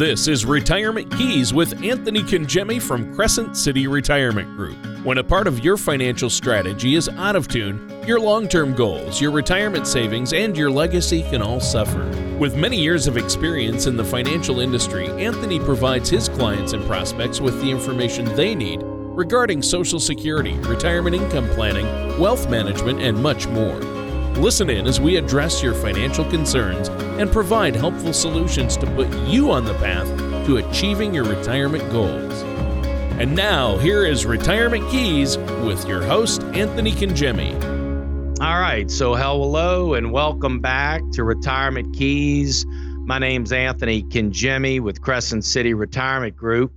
This is Retirement Keys with Anthony Congemi from Crescent City Retirement Group. When a part of your financial strategy is out of tune, your long term goals, your retirement savings, and your legacy can all suffer. With many years of experience in the financial industry, Anthony provides his clients and prospects with the information they need regarding Social Security, retirement income planning, wealth management, and much more. Listen in as we address your financial concerns and provide helpful solutions to put you on the path to achieving your retirement goals. And now, here is Retirement Keys with your host, Anthony Congemi. All right, so hello and welcome back to Retirement Keys. My name's Anthony Congemi with Crescent City Retirement Group.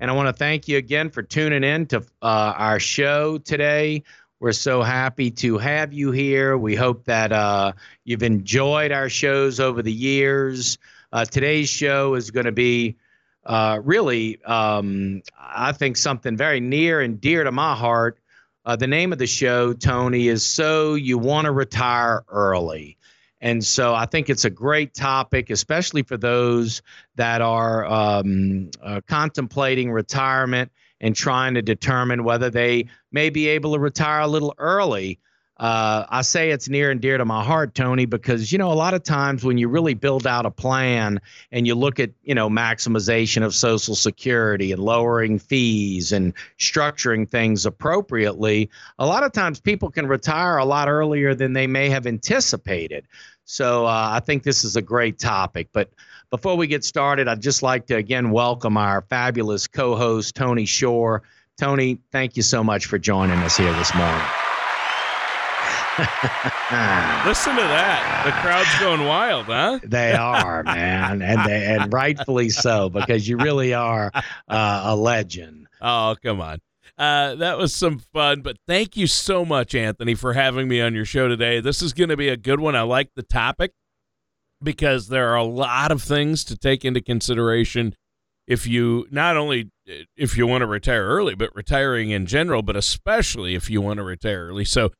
And I want to thank you again for tuning in to uh, our show today. We're so happy to have you here. We hope that uh, you've enjoyed our shows over the years. Uh, today's show is going to be uh, really, um, I think, something very near and dear to my heart. Uh, the name of the show, Tony, is So You Want to Retire Early. And so I think it's a great topic, especially for those that are um, uh, contemplating retirement and trying to determine whether they may be able to retire a little early. Uh, I say it's near and dear to my heart, Tony, because you know a lot of times when you really build out a plan and you look at you know maximization of Social Security and lowering fees and structuring things appropriately, a lot of times people can retire a lot earlier than they may have anticipated. So uh, I think this is a great topic, but before we get started, I'd just like to again welcome our fabulous co host, Tony Shore. Tony, thank you so much for joining us here this morning. Listen to that. The crowd's going wild, huh? They are, man. And they and rightfully so, because you really are uh, a legend. Oh, come on. Uh, that was some fun, but thank you so much, Anthony, for having me on your show today. This is going to be a good one. I like the topic because there are a lot of things to take into consideration if you not only if you want to retire early but retiring in general but especially if you want to retire early so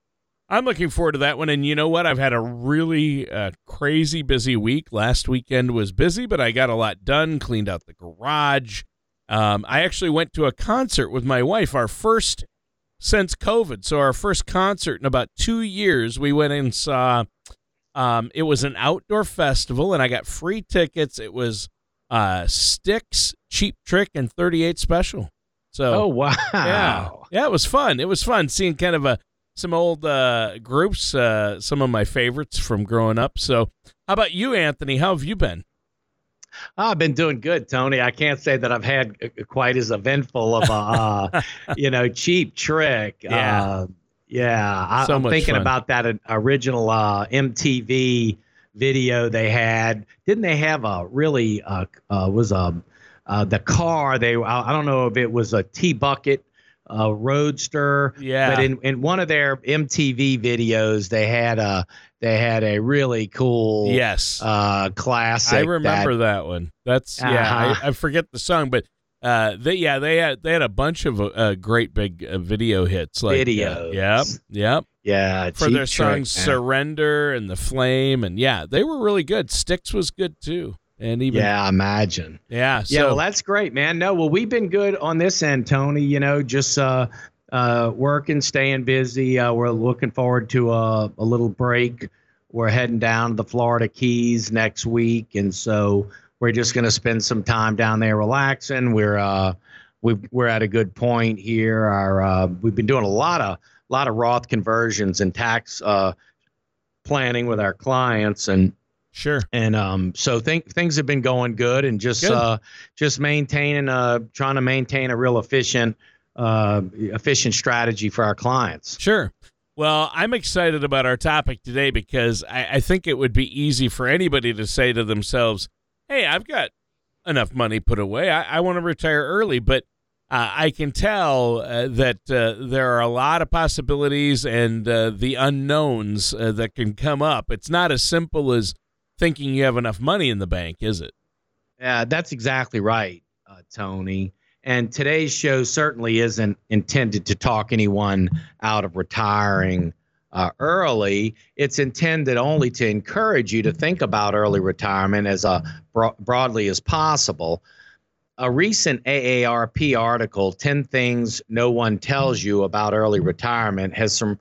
i'm looking forward to that one and you know what i've had a really uh, crazy busy week last weekend was busy but i got a lot done cleaned out the garage um, i actually went to a concert with my wife our first since covid so our first concert in about two years we went and saw um, it was an outdoor festival, and I got free tickets. It was uh, Styx, Cheap Trick, and 38 Special. So, oh wow, yeah, yeah, it was fun. It was fun seeing kind of a some old uh, groups, uh, some of my favorites from growing up. So, how about you, Anthony? How have you been? Oh, I've been doing good, Tony. I can't say that I've had quite as eventful of a, uh, you know, cheap trick. Yeah. Uh, yeah, I, So I'm thinking fun. about that uh, original uh, MTV video they had. Didn't they have a really uh, uh, was a uh, the car they I I don't know if it was a T bucket uh, roadster. Yeah. But in, in one of their MTV videos they had a they had a really cool Yes, uh, classic. I remember that, that, one. That's yeah. Uh-huh. I, I forget the song, but uh, they yeah they had they had a bunch of uh, great big uh, video hits like uh, Videos. yep, yep. yeah for their songs. "Surrender" and "The Flame," and yeah, they were really good. Styx was good too, and even Yeah, imagine. yeah, Yeah, well, that's great, man. No, well, we've been good on this end, Tony. You know, just uh, uh, working, staying busy. Uh, we're looking forward to a, a little break. We're heading down to the Florida Keys next week, and so we're just going to spend some time down there relaxing. We're uh, we've, we're at a good point here. Our uh, we've been doing a lot of lot of Roth conversions and tax uh, planning with our clients, and sure, and um, so think, things have been going good and just Good. uh, just maintaining uh, trying to maintain a real efficient uh, efficient strategy for our clients. sure. Well, I'm excited about our topic today because I, I think it would be easy for anybody to say to themselves, "Hey, I've got enough money put away. I, I want to retire early," but uh, I can tell uh, that uh, there are a lot of possibilities and uh, the unknowns uh, that can come up. It's not as simple as thinking you have enough money in the bank, is it? Yeah, that's exactly right, uh, Tony. And today's show certainly isn't intended to talk anyone out of retiring uh, early, it's intended only to encourage you to think about early retirement as uh, bro- broadly as possible. A recent AARP article, 10 Things No One Tells You About Early Retirement, has some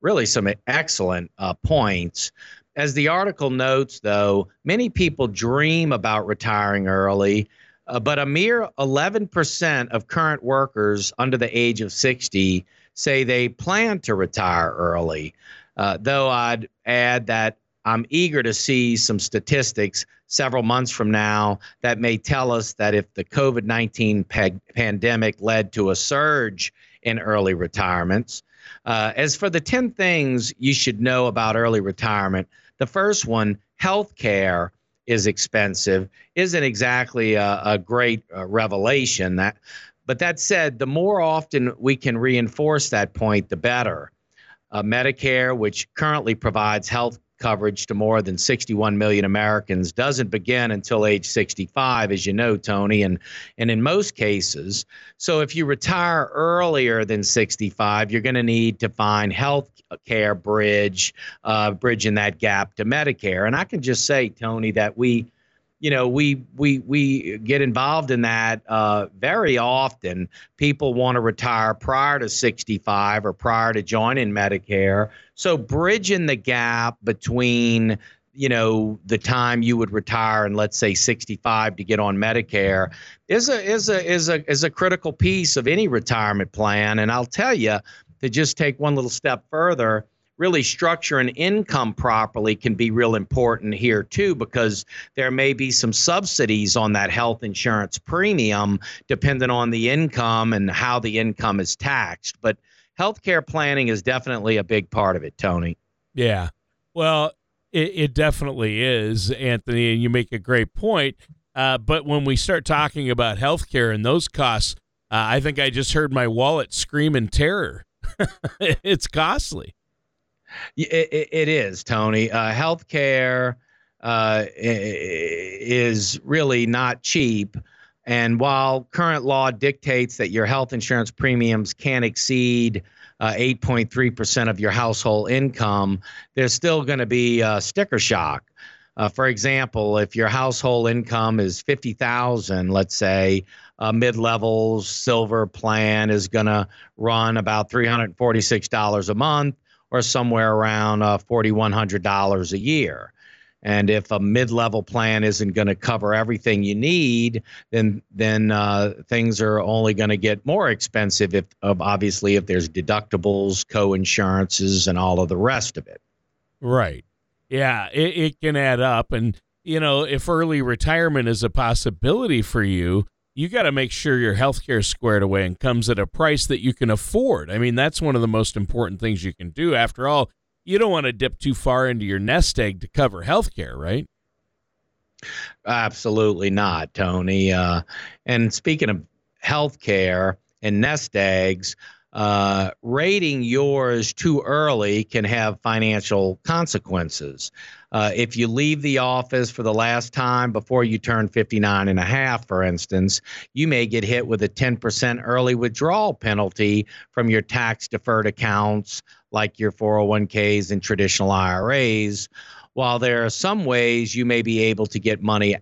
really some excellent uh, points. As the article notes, though, many people dream about retiring early, uh, but a mere 11% of current workers under the age of 60 say they plan to retire early. Uh, though I'd add that I'm eager to see some statistics several months from now that may tell us that if the COVID 19 pa- pandemic led to a surge in early retirements. Uh, as for the 10 things you should know about early retirement, the first one, healthcare is expensive, isn't exactly a, a great uh, revelation. That, but that said, the more often we can reinforce that point, the better. Uh, Medicare, which currently provides health coverage to more than 61 million Americans doesn't begin until age 65, as you know, Tony, and and in most cases. So if you retire earlier than 65, you're going to need to find health care bridge, uh, bridging that gap to Medicare. And I can just say, Tony, that we you know we we we get involved in that uh, very often people want to retire prior to 65 or prior to joining medicare so bridging the gap between you know the time you would retire and let's say 65 to get on medicare is a is a is a is a critical piece of any retirement plan. And i'll tell you to just take one little step further really structuring income properly can be real important here too because there may be some subsidies on that health insurance premium depending on the income and how the income is taxed. But healthcare planning is definitely a big part of it tony. Yeah. Well it, it definitely is anthony and you make a great point. Uh, but when we start talking about healthcare and those costs uh, i think i just heard my wallet scream in terror. It's costly. It, it is, Tony. Uh, healthcare uh, is really not cheap. And while current law dictates that your health insurance premiums can't exceed uh, 8.3% of your household income, there's still going to be a sticker shock. Uh, for example, if your household income is 50,000, let's say, a mid-level silver plan is going to run about $346 a month or somewhere around uh, $4,100 a year. And if a mid-level plan isn't going to cover everything you need, then then uh, things are only going to get more expensive. If obviously if there's deductibles, co-insurances, and all of the rest of it. Right. Yeah, it, it can add up, and you know if early retirement is a possibility for you, you got to make sure your health care squared away and comes at a price that you can afford. I mean, that's one of the most important things you can do. After all, you don't want to dip too far into your nest egg to cover health care, right? Absolutely not, Tony. Uh, and speaking of health care and nest eggs, uh, rating yours too early can have financial consequences. Uh, if you leave the office for the last time before you turn 59 and a half, for instance, you may get hit with a 10% early withdrawal penalty from your tax deferred accounts like your 401ks and traditional IRAs. While there are some ways you may be able to get money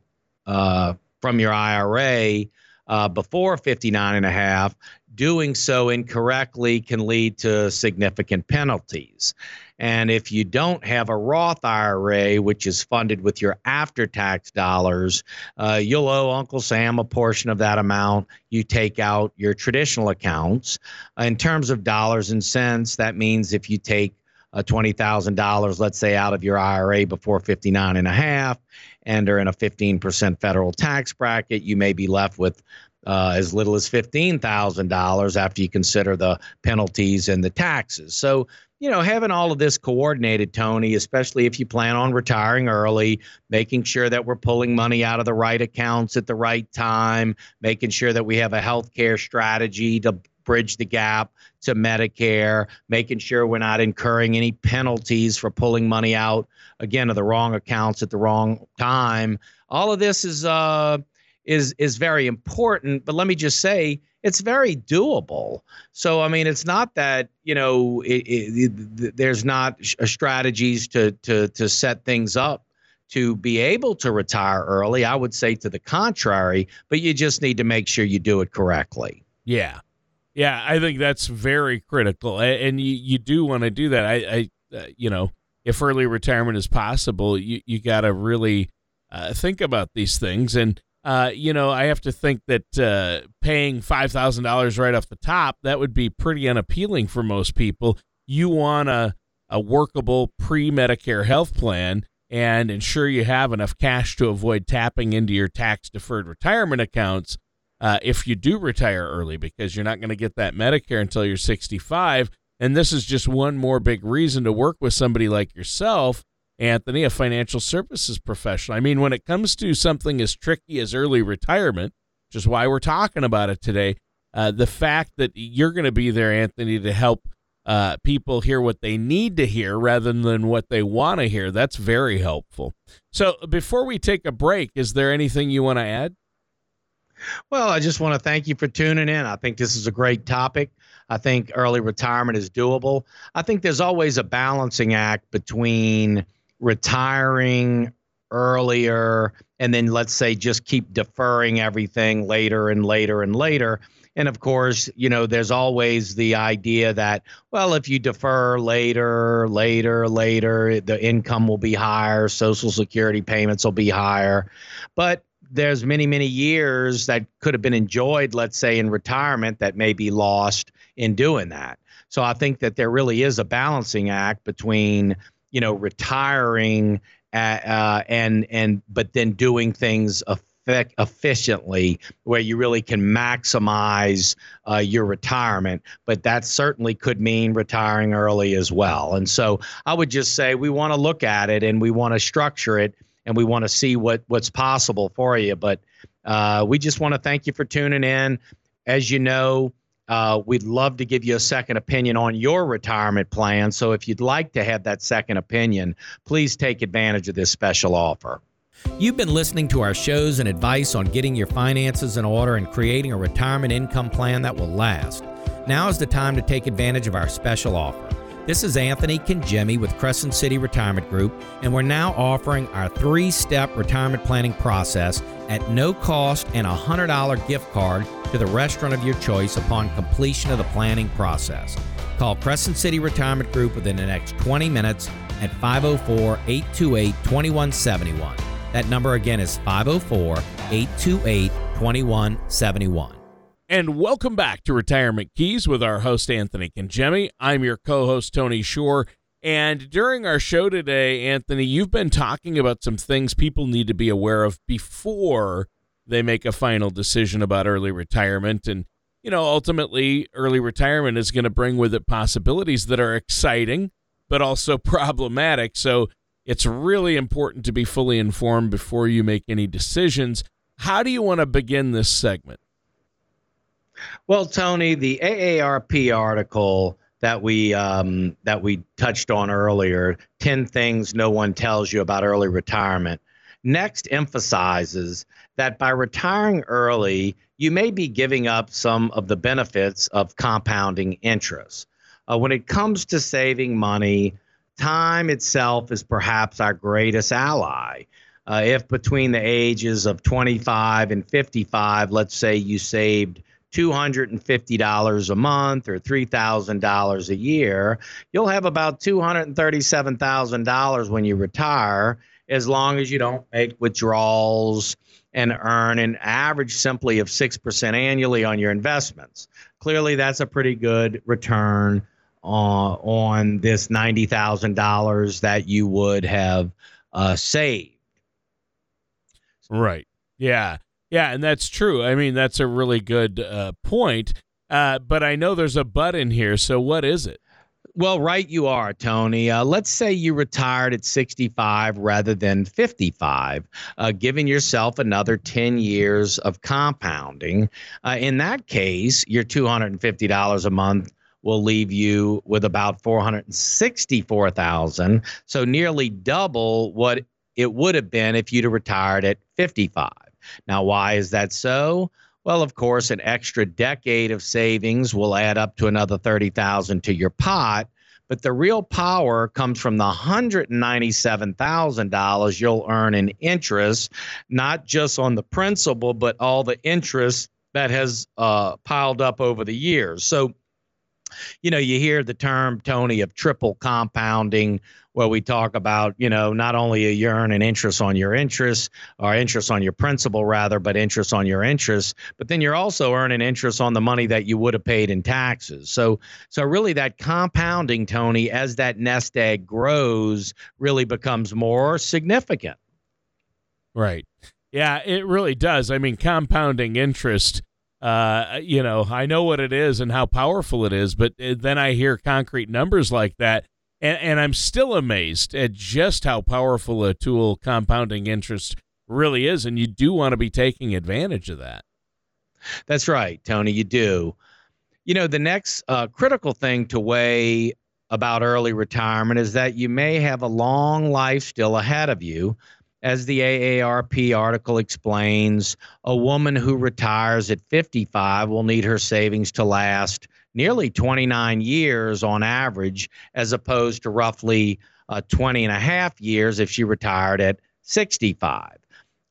uh, from your IRA uh, before 59 and a half, doing so incorrectly can lead to significant penalties. And if you don't have a Roth IRA, which is funded with your after tax dollars, uh, you'll owe Uncle Sam a portion of that amount. You take out your traditional accounts. in terms of dollars and cents, that means if you take uh, $20,000, let's say, out of your IRA before 59 and a half and are in a 15% federal tax bracket, you may be left with uh, as little as $15,000 after you consider the penalties and the taxes. So, you know, having all of this coordinated, Tony, especially if you plan on retiring early, making sure that we're pulling money out of the right accounts at the right time, making sure that we have a healthcare strategy to bridge the gap to Medicare, making sure we're not incurring any penalties for pulling money out again of the wrong accounts at the wrong time. All of this is uh is is very important. But let me just say, it's very doable. So I mean, it's not that you know it, it, there's not uh, strategies to to to set things up to be able to retire early. I would say to the contrary, but you just need to make sure you do it correctly. Yeah, yeah, I think that's very critical, and you you do want to do that. I, I uh, you know, if early retirement is possible, you you got to really uh, think about these things and uh, you know, I have to think that uh, paying five thousand dollars right off the top that would be pretty unappealing for most people. You want a a workable pre Medicare health plan and ensure you have enough cash to avoid tapping into your tax deferred retirement accounts uh, if you do retire early, because you're not going to get that Medicare until you're 65. And this is just one more big reason to work with somebody like yourself Anthony, a financial services professional. I mean, when it comes to something as tricky as early retirement, which is why we're talking about it today, uh, the fact that you're going to be there, Anthony, to help uh, people hear what they need to hear rather than what they want to hear, that's very helpful. So, before we take a break, is there anything you want to add? Well, I just want to thank you for tuning in. I think this is a great topic. I think early retirement is doable. I think there's always a balancing act between retiring earlier and then let's say just keep deferring everything later and later and later. And of course you know there's always the idea that well if you defer later later later the income will be higher social security payments will be higher. But there's many many years that could have been enjoyed let's say in retirement that may be lost in doing that. So i think that there really is a balancing act between you know, retiring at, uh, and and but then doing things effect, efficiently where you really can maximize uh, your retirement. But that certainly could mean retiring early as well. And so I would just say we want to look at it and we want to structure it and we want to see what what's possible for you. But uh, we just want to thank you for tuning in. As you know, uh, we'd love to give you a second opinion on your retirement plan. So if you'd like to have that second opinion, please take advantage of this special offer. You've been listening to our shows and advice on getting your finances in order and creating a retirement income plan that will last. Now is the time to take advantage of our special offer. This is Anthony Congemi with Crescent City Retirement Group, and we're now offering our three step retirement planning process at no cost and a $100 gift card to the restaurant of your choice upon completion of the planning process. Call Crescent City Retirement Group within the next 20 minutes at 504 828 2171. That number again is 504 828 2171. And welcome back to Retirement Keys with our host, Anthony Congemi. I'm your co host, Tony Shore. And during our show today, Anthony, you've been talking about some things people need to be aware of before they make a final decision about early retirement. And, you know, ultimately, early retirement is going to bring with it possibilities that are exciting, but also problematic. So it's really important to be fully informed before you make any decisions. How do you want to begin this segment? Well, Tony, the AARP article that we um, that we touched on earlier, 10 things no one tells you about early retirement, next emphasizes that by retiring early, you may be giving up some of the benefits of compounding interest. Uh, when it comes to saving money, time itself is perhaps our greatest ally. Uh, if between the ages of 25 and 55, let's say you saved $250 a month or $3,000 a year, you'll have about $237,000 when you retire, as long as you don't make withdrawals and earn an average simply of 6% annually on your investments. Clearly, that's a pretty good return uh, on this $90,000 that you would have uh, saved. Right. Yeah. Yeah, and that's true. I mean, that's a really good uh, point. Uh, but I know there's a but in here. So what is it? Well, right you are, Tony. Uh, let's say you retired at 65 rather than 55, uh, giving yourself another 10 years of compounding. Uh, in that case, your $250 a month will leave you with about 464,000, so nearly double what it would have been if you'd have retired at 55. Now, why is that so? Well, of course, an extra decade of savings will add up to another 30,000 to your pot, but the real power comes from the $197,000 you'll earn in interest, not just on the principal, but all the interest that has uh, piled up over the years. So, you know, you hear the term, Tony, of triple compounding where we talk about, you know, not only you earn an interest on your interest or interest on your principal rather, but interest on your interest, but then you're also earning interest on the money that you would have paid in taxes. So, so really that compounding, Tony, as that nest egg grows, really becomes more significant. Right. Yeah, it really does. I mean, compounding interest. Uh, you know, I know what it is and how powerful it is, but uh, then I hear concrete numbers like that, and, and I'm still amazed at just how powerful a tool compounding interest really is. And you do want to be taking advantage of that. That's right, Tony. You do. You know, the next uh, critical thing to weigh about early retirement is that you may have a long life still ahead of you. As the AARP article explains, a woman who retires at 55 will need her savings to last nearly 29 years on average, as opposed to roughly uh, 20 and a half years if she retired at 65.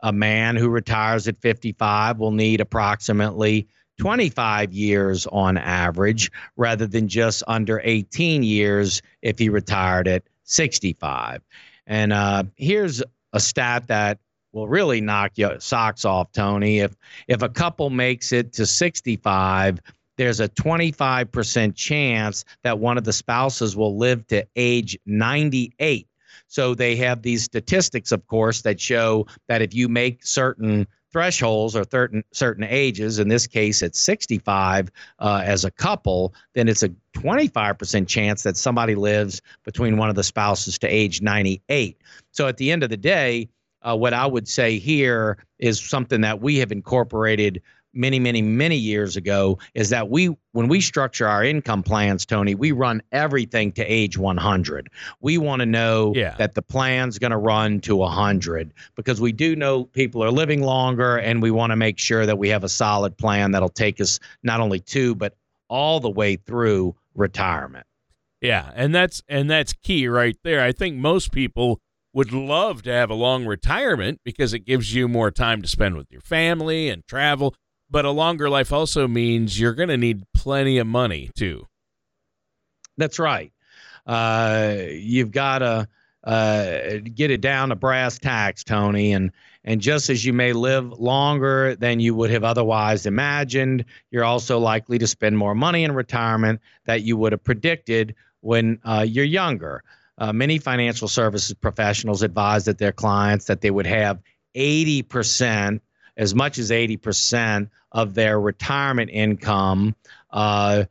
A man who retires at 55 will need approximately 25 years on average rather than just under 18 years if he retired at 65. And uh, here's a stat that will really knock your socks off, Tony. If if a couple makes it to 65, there's a 25% chance that one of the spouses will live to age 98. So they have these statistics, of course, that show that if you make certain thresholds or certain certain ages, in this case at 65 uh, as a couple, then it's a 25% chance that somebody lives between one of the spouses to age 98. So at the end of the day, uh, what I would say here is something that we have incorporated many, many, many years ago is that we, when we structure our income plans, Tony, we run everything to age 100. We want to know yeah. that the plan's going to run to 100 because we do know people are living longer and we want to make sure that we have a solid plan that'll take us not only to, but all the way through retirement. Yeah, and that's and that's key right there. I think most people would love to have a long retirement because it gives you more time to spend with your family and travel. But a longer life also means you're going to need plenty of money too. That's right. Uh, you've got to uh, get it down to brass tacks, Tony. And and just as you may live longer than you would have otherwise imagined, you're also likely to spend more money in retirement that you would have predicted when uh, you're younger. Uh, many financial services professionals advise that their clients that they would have 80% as much as 80% of their retirement income uh,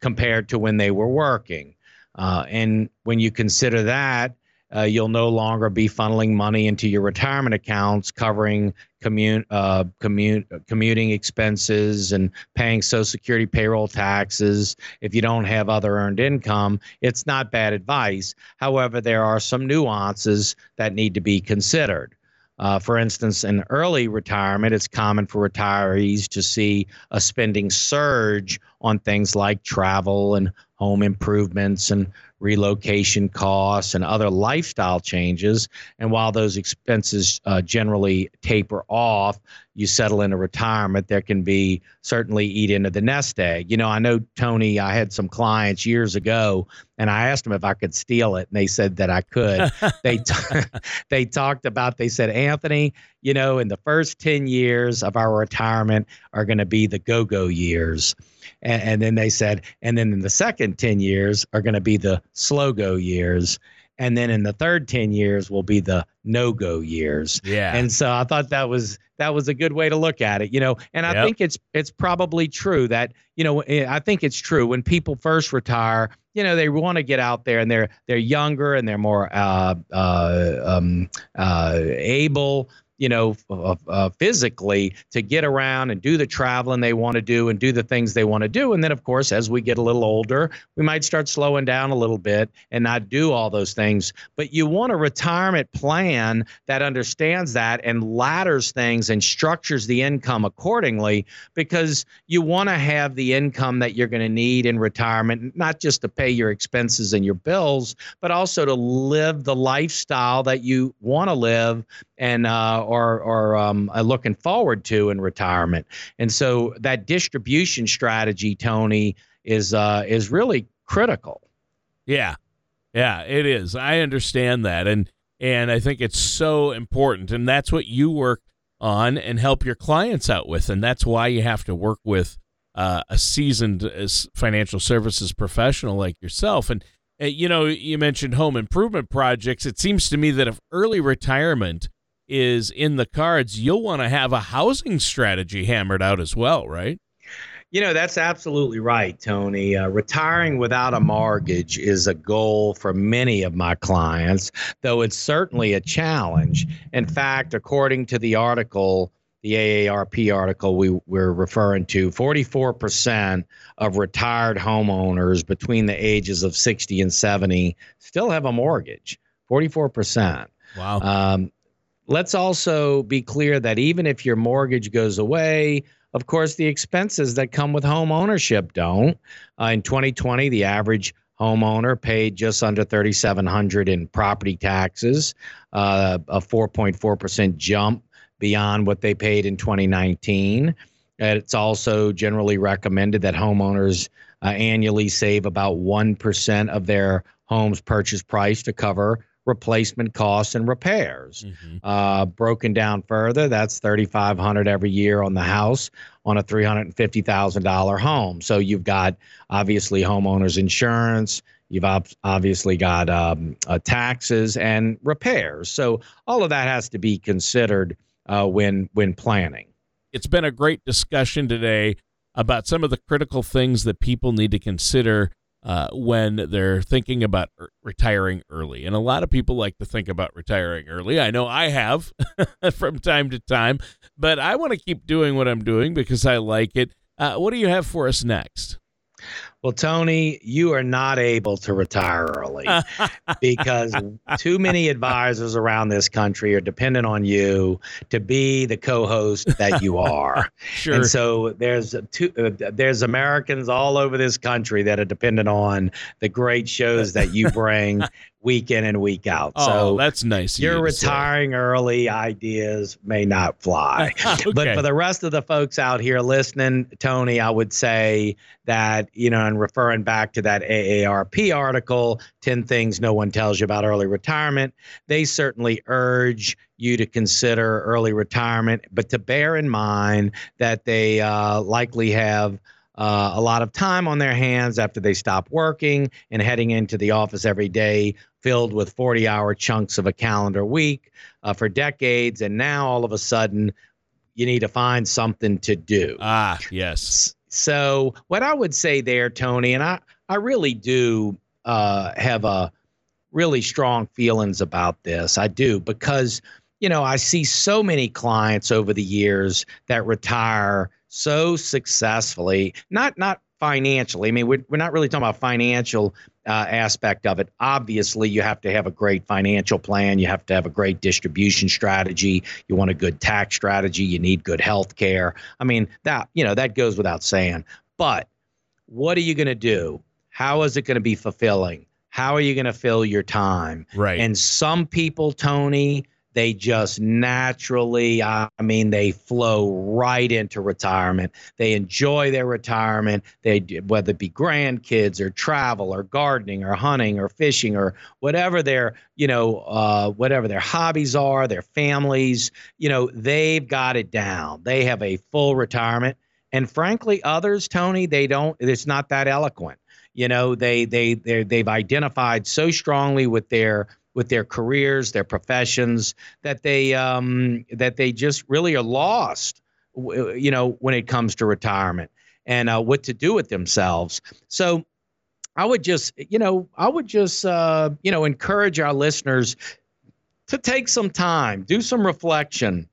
compared to when they were working. Uh, and when you consider that, uh, you'll no longer be funneling money into your retirement accounts, covering commute, uh, commute, commuting expenses and paying Social Security payroll taxes. If you don't have other earned income, it's not bad advice. However, there are some nuances that need to be considered. Uh, for instance, in early retirement, it's common for retirees to see a spending surge on things like travel and home improvements and relocation costs and other lifestyle changes. And while those expenses uh, generally taper off, you settle into retirement, there can be certainly eat into the nest egg. You know, I know, Tony, I had some clients years ago and I asked them if I could steal it, and they said that I could. they t- they talked about. They said, Anthony, you know, in the first ten years of our retirement are going to be the go-go years, and, and then they said, and then in the second ten years are going to be the slow-go years, and then in the third 10 years will be the no-go years. Yeah. And so i thought that was that was a good way to look at it you know? And i yep. think it's it's probably true that you know eh, i think it's true when people first retire you know they want to get out there and they're they're younger and they're more uh, uh, um, uh, able you know, uh, uh, physically to get around and do the traveling they want to do and do the things they want to do. And then, of course, as we get a little older, we might start slowing down a little bit and not do all those things. But you want a retirement plan that understands that and ladders things and structures the income accordingly because you want to have the income that you're going to need in retirement, not just to pay your expenses and your bills, but also to live the lifestyle that you want to live and uh, or or um, uh, looking forward to in retirement. And so that distribution strategy, Tony, is uh, is really critical. Yeah, yeah, it is. I understand that, and and I think it's so important, and that's what you work on and help your clients out with, and that's why you have to work with uh, a seasoned uh, financial services professional like yourself. And uh, you know, you mentioned home improvement projects. It seems to me that if early retirement is in the cards, you'll want to have a housing strategy hammered out as well, right? You know, that's absolutely right, Tony. Uh, retiring without a mortgage is a goal for many of my clients, though it's certainly a challenge. In fact, according to the article, the AARP article we were referring to, 44% of retired homeowners between the ages of 60 and 70 still have a mortgage. 44%. Wow. Um, let's also be clear that even if your mortgage goes away, of course, the expenses that come with home ownership don't. Uh, in 2020, the average homeowner paid just under 3700 in property taxes, uh, a 4.4% jump beyond what they paid in 2019. It's also generally recommended that homeowners uh, annually save about 1% of their home's purchase price to cover replacement costs and repairs. Mm-hmm. Uh, broken down further, that's 3500 every year on the house on a $350,000 home. So you've got obviously homeowners insurance, You've obviously got um, uh, taxes and repairs. So all of that has to be considered uh, when when planning. It's been a great discussion today about some of the critical things that people need to consider uh, when they're thinking about er- retiring early. And a lot of people like to think about retiring early. I know I have from time to time, but I want to keep doing what I'm doing because I like it. Uh, what do you have for us next? Well, Tony, you are not able to retire early because too many advisors around this country are dependent on you to be the co-host that you are. sure. And so there's two, uh, there's Americans all over this country that are dependent on the great shows that you bring week in and week out. Oh, so that's nice. You're you retiring early ideas may not fly. okay. But for the rest of the folks out here listening, Tony, I would say that, you know, and referring back to that AARP article, 10 things no one tells you about early retirement, they certainly urge you to consider early retirement, but to bear in mind that they uh, likely have uh, a lot of time on their hands after they stop working and heading into the office every day filled with 40 hour chunks of a calendar week uh, for decades. And now all of a sudden, you need to find something to do. Ah, yes. So, what I would say there, Tony, and I, I really do uh, have a really strong feelings about this. I do because, you know, I see so many clients over the years that retire so successfully, not not financially. I mean, we're, we're not really talking about financial uh, aspect of it. Obviously, you have to have a great financial plan. You have to have a great distribution strategy. You want a good tax strategy. You need good health care. I mean, that, you know, that goes without saying. But what are you going to do? How is it going to be fulfilling? How are you going to fill your time? Right. And some people, Tony, they just naturally, I mean, they flow right into retirement. They enjoy their retirement. They whether it be grandkids or travel or gardening or hunting or fishing or whatever their you know uh, whatever their hobbies are, their families. You know, they've got it down. They have a full retirement. And frankly, others, Tony, they don't. It's not that eloquent. You know, they they they they've identified so strongly with their with their careers, their professions, that they um, that they just really are lost, you know, when it comes to retirement and uh, what to do with themselves. So, I would just, you know, I would just, uh, you know, encourage our listeners to take some time, do some reflection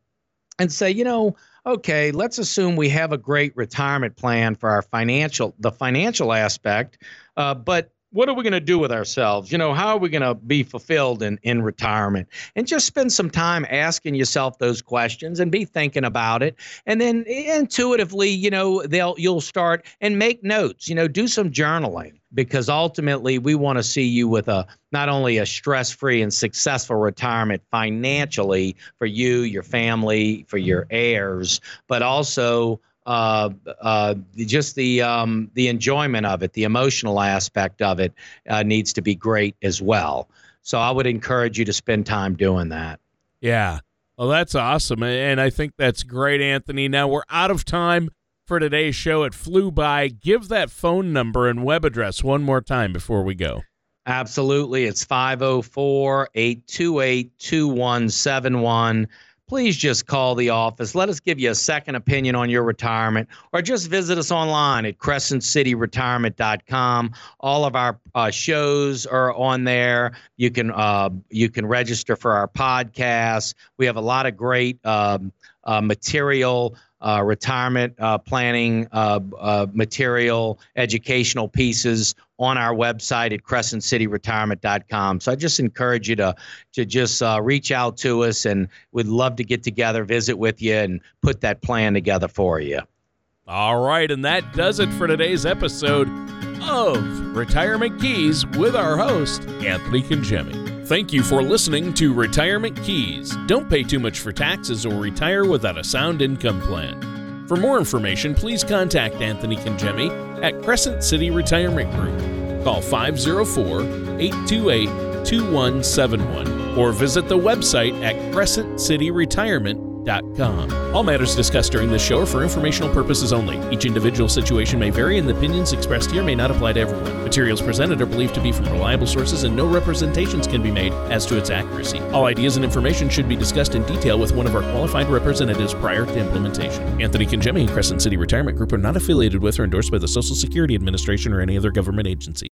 and say, you know, okay, let's assume we have a great retirement plan for our financial, the financial aspect, uh, but what are we going to do with ourselves? You know, how are we going to be fulfilled in, in retirement? And just spend some time asking yourself those questions and be thinking about it. And then intuitively, you know, they'll you'll start and make notes, you know, do some journaling because ultimately we want to see you with a not only a stress-free and successful retirement financially for you, your family, for your heirs, but also uh, uh, just the um, the enjoyment of it, the emotional aspect of it uh, needs to be great as well. So I would encourage you to spend time doing that. Yeah. Well, that's awesome. And I think that's great, Anthony. Now we're out of time for today's show. It flew by. Give that phone number and web address one more time before we go. Absolutely. It's 504 828 2171 please just call the office. Let us give you a second opinion on your retirement, or just visit us online at crescentcityretirement.com. All of our uh, shows are on there. You can uh, you can register for our podcast. We have a lot of great um, uh, material uh, retirement uh, planning uh, uh, material, educational pieces on our website at crescentcityretirement.com. So I just encourage you to to just uh, reach out to us, and we'd love to get together, visit with you, and put that plan together for you. All right, and that does it for today's episode of Retirement Keys with our host Anthony Congemi. Thank you for listening to Retirement Keys. Don't pay too much for taxes or retire without a sound income plan. For more information, please contact Anthony Congemi at Crescent City Retirement Group. Call 504 828 2171 or visit the website at crescentcityretirement.com all matters discussed during this show are for informational purposes only. Each individual situation may vary, and the opinions expressed here may not apply to everyone. Materials presented are believed to be from reliable sources, and no representations can be made as to its accuracy. All ideas and information should be discussed in detail with one of our qualified representatives prior to implementation. Anthony Congemi and Crescent City Retirement Group are not affiliated with or endorsed by the Social Security Administration or any other government agency.